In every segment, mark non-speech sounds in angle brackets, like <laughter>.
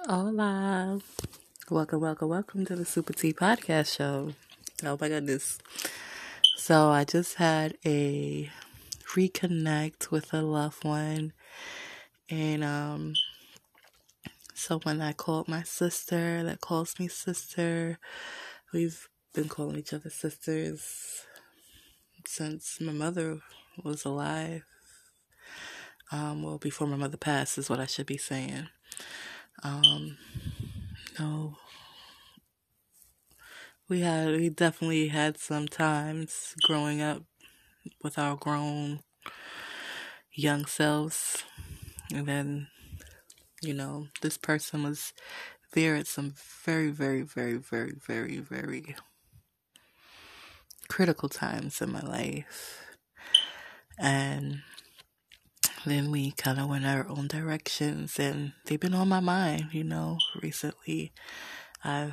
Hola. Welcome, welcome, welcome to the Super T Podcast Show. Oh my goodness. So I just had a reconnect with a loved one. And um so when I called my sister that calls me sister, we've been calling each other sisters since my mother was alive. Um, well, before my mother passed is what I should be saying. Um, no, we had we definitely had some times growing up with our grown young selves, and then you know this person was there at some very, very, very, very, very, very critical times in my life, and then we kind of went our own directions and they've been on my mind, you know, recently. I've,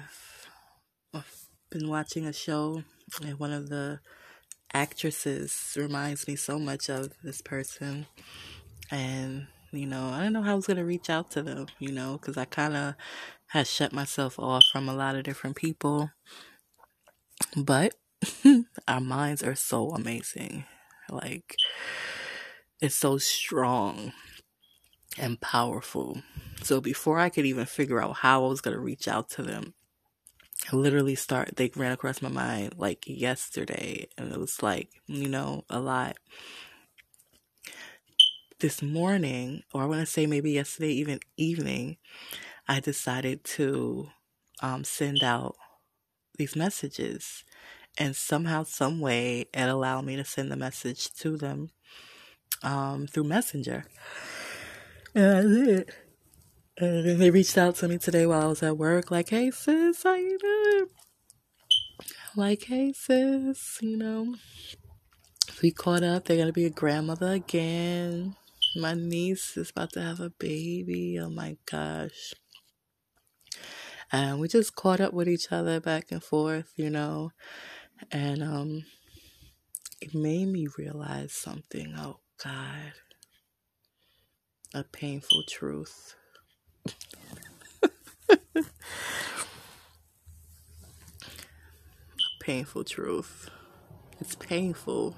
been watching a show and one of the actresses reminds me so much of this person. And, you know, I don't know how I was going to reach out to them, you know, because I kind of had shut myself off from a lot of different people. But <laughs> our minds are so amazing. Like, is so strong and powerful. So before I could even figure out how I was going to reach out to them, I literally start they ran across my mind like yesterday and it was like, you know, a lot. This morning, or I want to say maybe yesterday even evening, I decided to um, send out these messages and somehow some way it allowed me to send the message to them um, through Messenger. And I did. And then they reached out to me today while I was at work, like, hey sis, how you doing? Like, hey sis, you know. We caught up. They're gonna be a grandmother again. My niece is about to have a baby. Oh my gosh. And we just caught up with each other back and forth, you know. And um it made me realize something. Oh God. A painful truth. a painful truth. It's painful.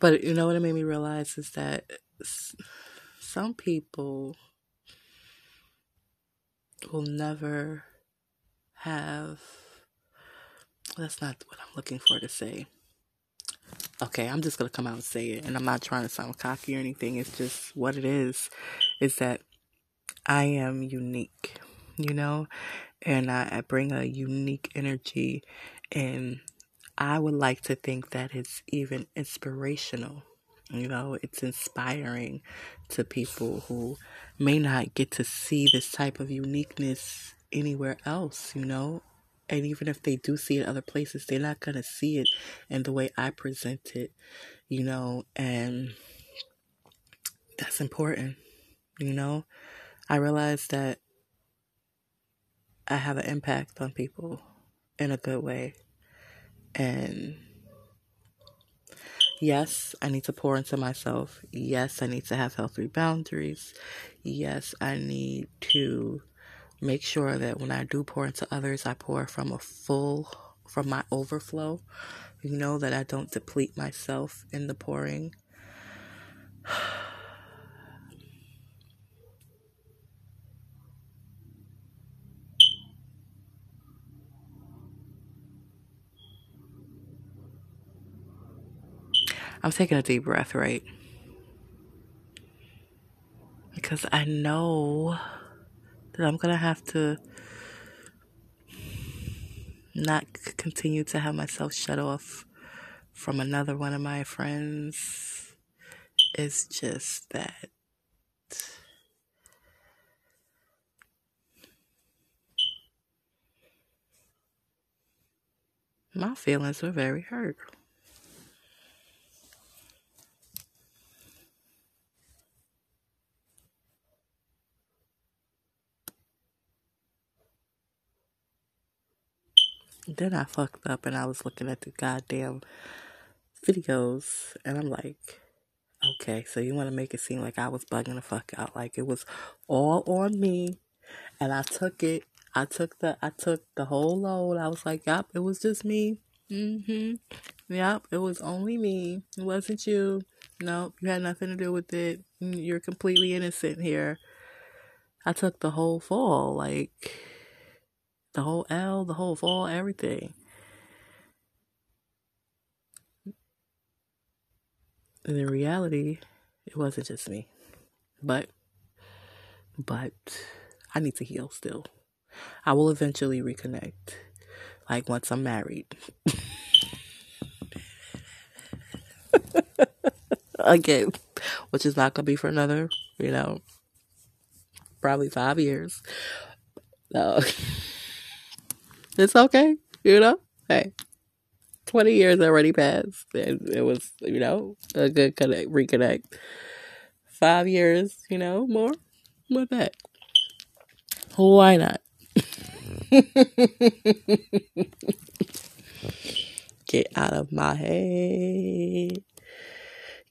But you know what it made me realize is that some people will never have. That's not what I'm looking for to say okay, I'm just gonna come out and say it, and I'm not trying to sound cocky or anything. It's just what it is. Is that I am unique, you know, and I, I bring a unique energy, and I would like to think that it's even inspirational. You know, it's inspiring to people who may not get to see this type of uniqueness anywhere else, you know, and even if they do see it other places, they're not going to see it in the way I present it, you know, and that's important, you know. I realize that I have an impact on people in a good way. And yes, I need to pour into myself. Yes, I need to have healthy boundaries. Yes, I need to make sure that when I do pour into others, I pour from a full, from my overflow. You know that I don't deplete myself in the pouring. <sighs> I'm taking a deep breath, right? Because I know that I'm gonna have to not continue to have myself shut off from another one of my friends. It's just that my feelings were very hurt. Then I fucked up and I was looking at the goddamn videos and I'm like, okay, so you want to make it seem like I was bugging the fuck out. Like it was all on me. And I took it. I took the I took the whole load. I was like, "Yep, it was just me." Mhm. Yep, it was only me. It wasn't you. Nope, you had nothing to do with it. You're completely innocent here. I took the whole fall, like the whole L, the whole fall, everything. And in reality, it wasn't just me. But, but I need to heal still. I will eventually reconnect. Like once I'm married. <laughs> Again, which is not to be for another, you know, probably five years. No. <laughs> it's okay, you know? Hey. 20 years already passed and it was you know a good connect reconnect. Five years you know more with that why not? <laughs> Get out of my head.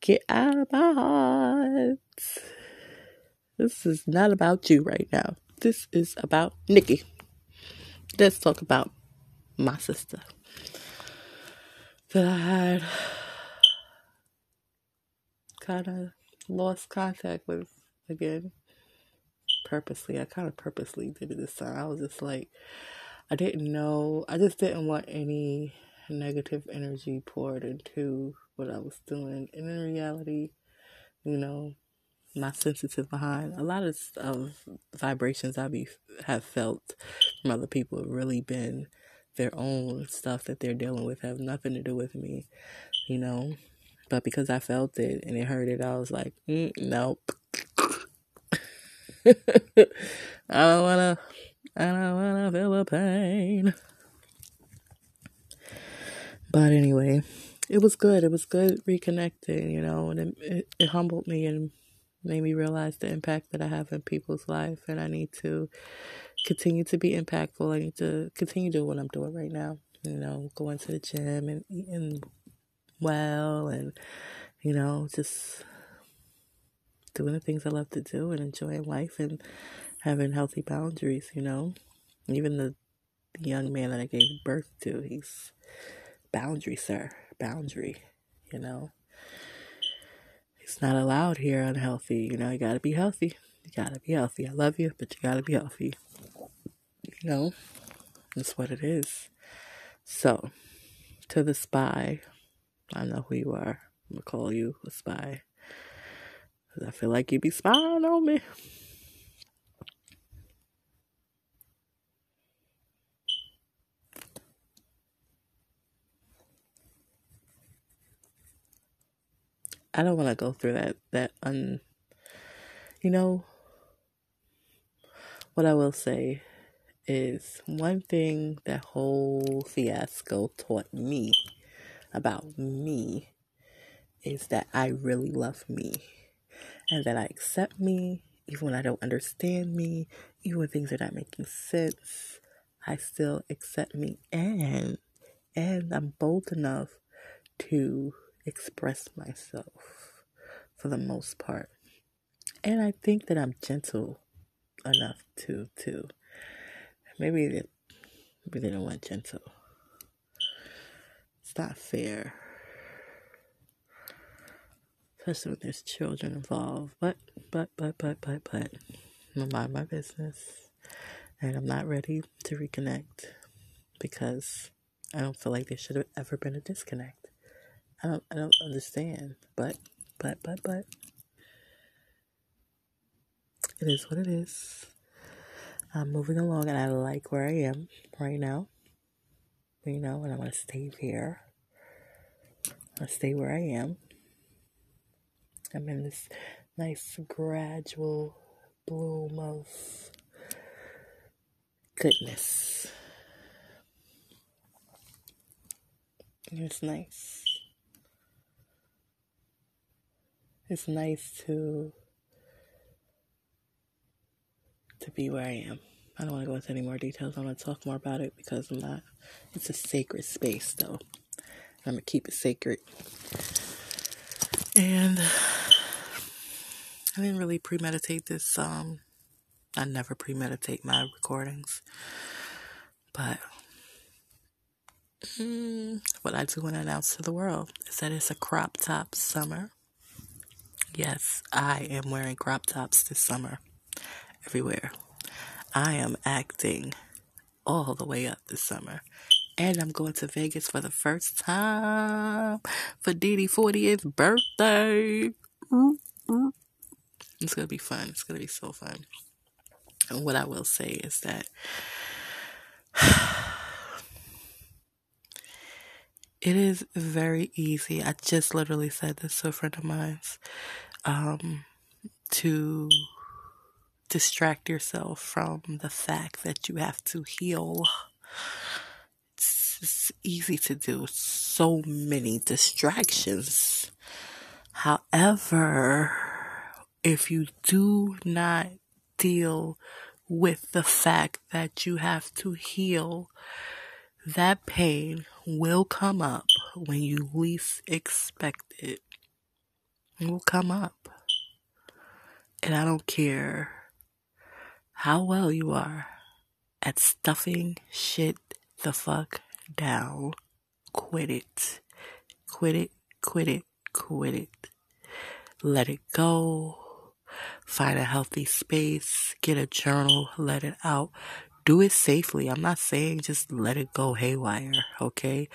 Get out of my heart. This is not about you right now. This is about nikki let's talk about my sister that I had kind of lost contact with again purposely. I kind of purposely did it this time. I was just like, I didn't know. I just didn't want any negative energy poured into what I was doing. And in reality, you know, my sensitive behind a lot of, of vibrations I be have felt from other people have really been their own stuff that they're dealing with have nothing to do with me, you know. But because I felt it and it hurt it, I was like, mm, nope. <laughs> I don't wanna, I don't wanna feel the pain. But anyway, it was good. It was good reconnecting, you know, and it, it, it humbled me and made me realize the impact that I have in people's life, and I need to continue to be impactful. I need to continue doing what I'm doing right now. You know, going to the gym and eating well and, you know, just doing the things I love to do and enjoying life and having healthy boundaries, you know. Even the, the young man that I gave birth to, he's boundary, sir. Boundary, you know. It's not allowed here unhealthy, you know, you gotta be healthy. You gotta be healthy. I love you, but you gotta be healthy. You know, that's what it is. So, to the spy, I know who you are. I'm gonna call you a spy. Cause I feel like you be spying on me. I don't want to go through that that un you know what I will say is one thing that whole fiasco taught me about me is that I really love me and that I accept me even when I don't understand me, even when things are not making sense. I still accept me and and I'm bold enough to express myself for the most part. And I think that I'm gentle enough to to maybe they, maybe they don't want gentle. It's not fair. Especially when there's children involved. But but but but but but I'm mind my business. And I'm not ready to reconnect because I don't feel like there should have ever been a disconnect. I don't I don't understand. But but but but it is what it is. I'm moving along and I like where I am right now. You know, and I want to stay here. I stay where I am. I'm in this nice gradual bloom of goodness. It's nice. It's nice to to be where I am. I don't want to go into any more details. I want to talk more about it because I'm not. It's a sacred space, though. I'm gonna keep it sacred. And I didn't really premeditate this um I never premeditate my recordings. But mm, what I do want to announce to the world is that it's a crop top summer. Yes, I am wearing crop tops this summer everywhere. I am acting all the way up this summer. And I'm going to Vegas for the first time for Diddy 40th birthday. It's going to be fun. It's going to be so fun. And what I will say is that <sighs> it is very easy. I just literally said this to a friend of mine um, to distract yourself from the fact that you have to heal. It's, it's easy to do. So many distractions. However, if you do not deal with the fact that you have to heal, that pain will come up when you least expect it. It will come up. And I don't care how well you are at stuffing shit the fuck down. Quit it. Quit it, quit it, quit it. Let it go. Find a healthy space. Get a journal. Let it out. Do it safely. I'm not saying just let it go haywire, okay?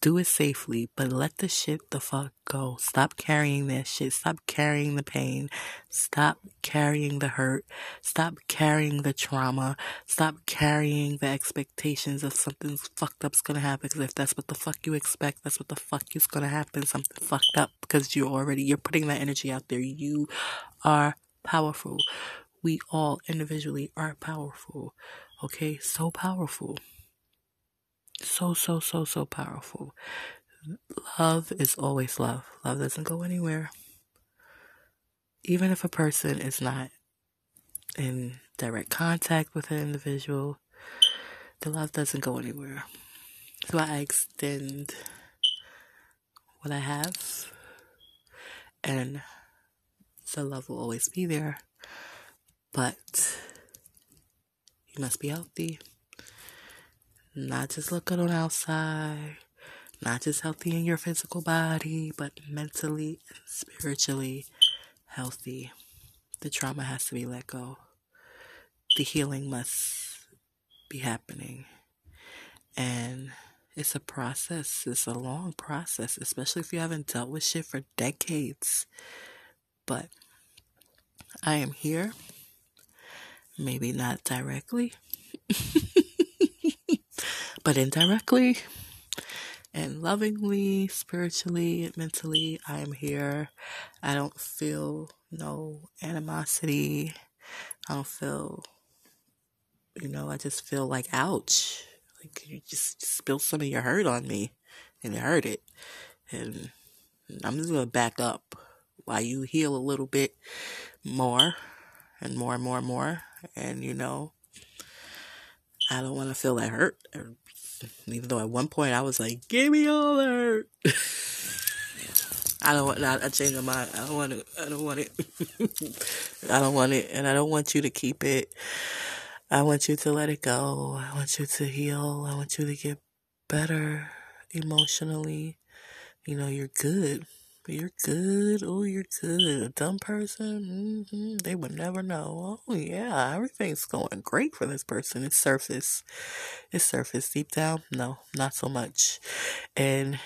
do it safely, but let the shit the fuck go. Stop carrying that shit. Stop carrying the pain. Stop carrying the hurt. Stop carrying the trauma. Stop carrying the expectations of something fucked up's gonna happen. Because if that's what the fuck you expect, that's what the fuck is gonna happen. Something fucked up because you're already, you're putting that energy out there. You are powerful. We all individually are powerful. Okay? So powerful so, so, so, so powerful. Love is always love. Love doesn't go anywhere. Even if a person is not in direct contact with an individual, the love doesn't go anywhere. So I extend what I have, and the love will always be there. But you must be healthy. Not just looking on outside, not just healthy in your physical body, but mentally and spiritually healthy. The trauma has to be let go. The healing must be happening. And it's a process. It's a long process, especially if you haven't dealt with shit for decades. But I am here. Maybe not directly. <laughs> but indirectly and lovingly, spiritually, mentally, I am here. I don't feel no animosity. I don't feel, you know, I just feel like, ouch. Like you just, just spilled some of your hurt on me and it hurt it. And I'm just going to back up while you heal a little bit more and more and more and more. And, you know, I don't want to feel that hurt even though at one point I was like, "Give me all that." I don't want. I changed my mind. I don't want it. I don't want it. <laughs> I don't want it, and I don't want you to keep it. I want you to let it go. I want you to heal. I want you to get better emotionally. You know, you're good. You're good. Oh, you're good. A dumb person, mm-hmm. they would never know. Oh, yeah, everything's going great for this person. It's surface. It's surface. Deep down, no, not so much. And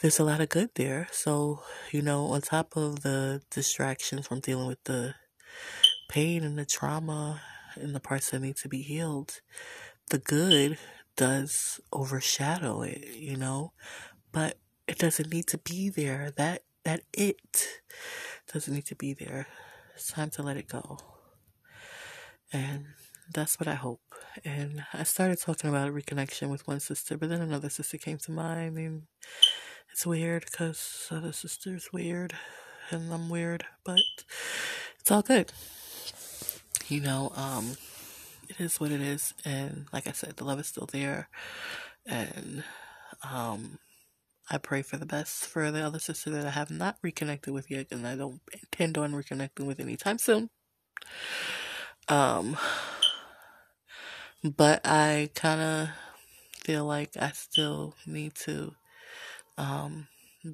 there's a lot of good there. So, you know, on top of the distractions from dealing with the pain and the trauma and the parts that need to be healed, the good does overshadow it, you know? But it doesn't need to be there. That that it doesn't need to be there. It's time to let it go. And that's what I hope. And I started talking about a reconnection with one sister, but then another sister came to mind, and it's weird because the other sister's weird, and I'm weird, but it's all good. You know, um, it is what it is, and like I said, the love is still there, and um, I pray for the best for the other sister that I have not reconnected with yet, and I don't intend on reconnecting with anytime soon. Um, but I kind of feel like I still need to um,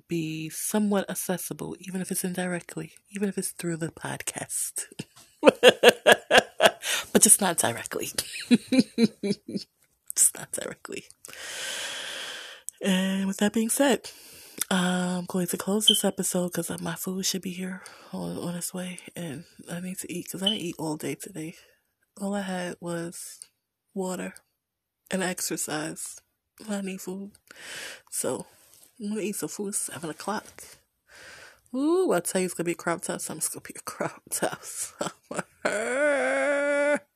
be somewhat accessible, even if it's indirectly, even if it's through the podcast. <laughs> but just not directly. <laughs> just not directly. And with that being said, I'm going to close this episode because uh, my food should be here on, on its way. And I need to eat because I didn't eat all day today. All I had was water and exercise. I need food. So I'm going to eat some food 7 o'clock. Ooh, I tell you, it's going to be a crop top. Something's going to be a crop top summer.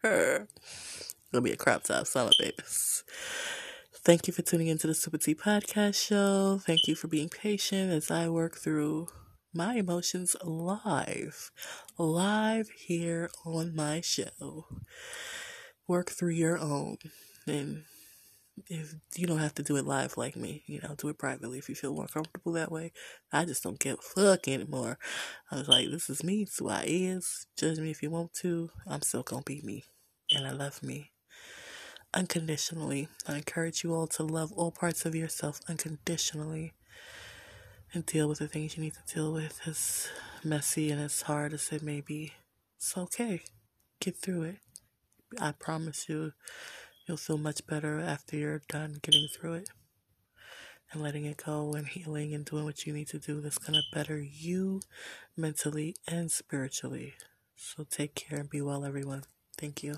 It's going to be a crop top summer, babies. Thank you for tuning into the Super T Podcast Show. Thank you for being patient as I work through my emotions live, live here on my show. Work through your own. And if you don't have to do it live like me, you know, do it privately if you feel more comfortable that way. I just don't give a fuck anymore. I was like, this is me, it's who I is. Judge me if you want to. I'm still gonna be me. And I love me unconditionally. I encourage you all to love all parts of yourself unconditionally and deal with the things you need to deal with as messy and as hard as it may be. It's okay. Get through it. I promise you, you'll feel much better after you're done getting through it and letting it go and healing and doing what you need to do that's going to better you mentally and spiritually. So take care and be well, everyone. Thank you.